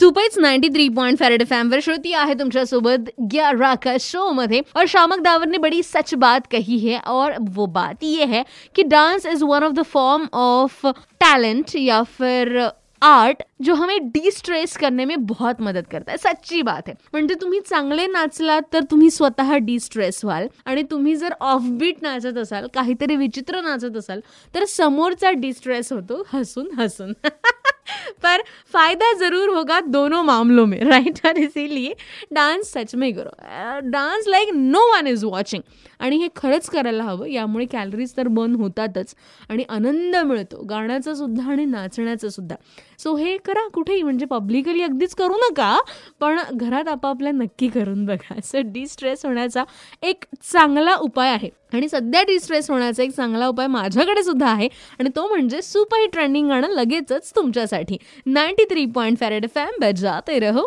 सुपैच ninety three point five Red FM वर श्रुती आहे तुमच्यासोबत. ग्यारा का शो मध्ये और शामक दावर ने बड़ी सच बात कही है और वो बात ये है कि dance is one of the form of talent या फिर आर्ट जो हमें डी स्ट्रेस करने में बहुत मदत करता है. सच्ची बात आहे म्हणजे तुम्ही चांगले नाचलात तर तुम्ही स्वतः डी स्ट्रेस व्हाल. आणि तुम्ही जर ऑफबीट नाचत असाल काहीतरी विचित्र नाचत असाल तर समोरचा डी स्ट्रेस होतो हसून हसून. पर फायदा जरूर होगा दोनों मामलों में राइट और इसीलिए डान्स सच में करो। Dance like no one is watching आणि हे खरंच करायला हवं यामुळे कॅलरीज तर बंद होतातच आणि आनंद मिळतो. गाण्याचा सुद्धा आणि नाचण्याचं सुद्धा. सो हे करा कुठेही म्हणजे पब्लिकली अगदीच करू नका पण घरात आपापल्या नक्की करून बघा. सो डिस्ट्रेस होण्याचा एक चांगला उपाय आहे. आणि सध्या डिस्ट्रेस होण्याचा एक चांगला उपाय माझ्याकडे सुद्धा आहे. आणि तो म्हणजे सुपर ट्रेंडिंग गाणं लगेचच तुमच्यासाठी. Ninety three point five Red FM बजाते रहो।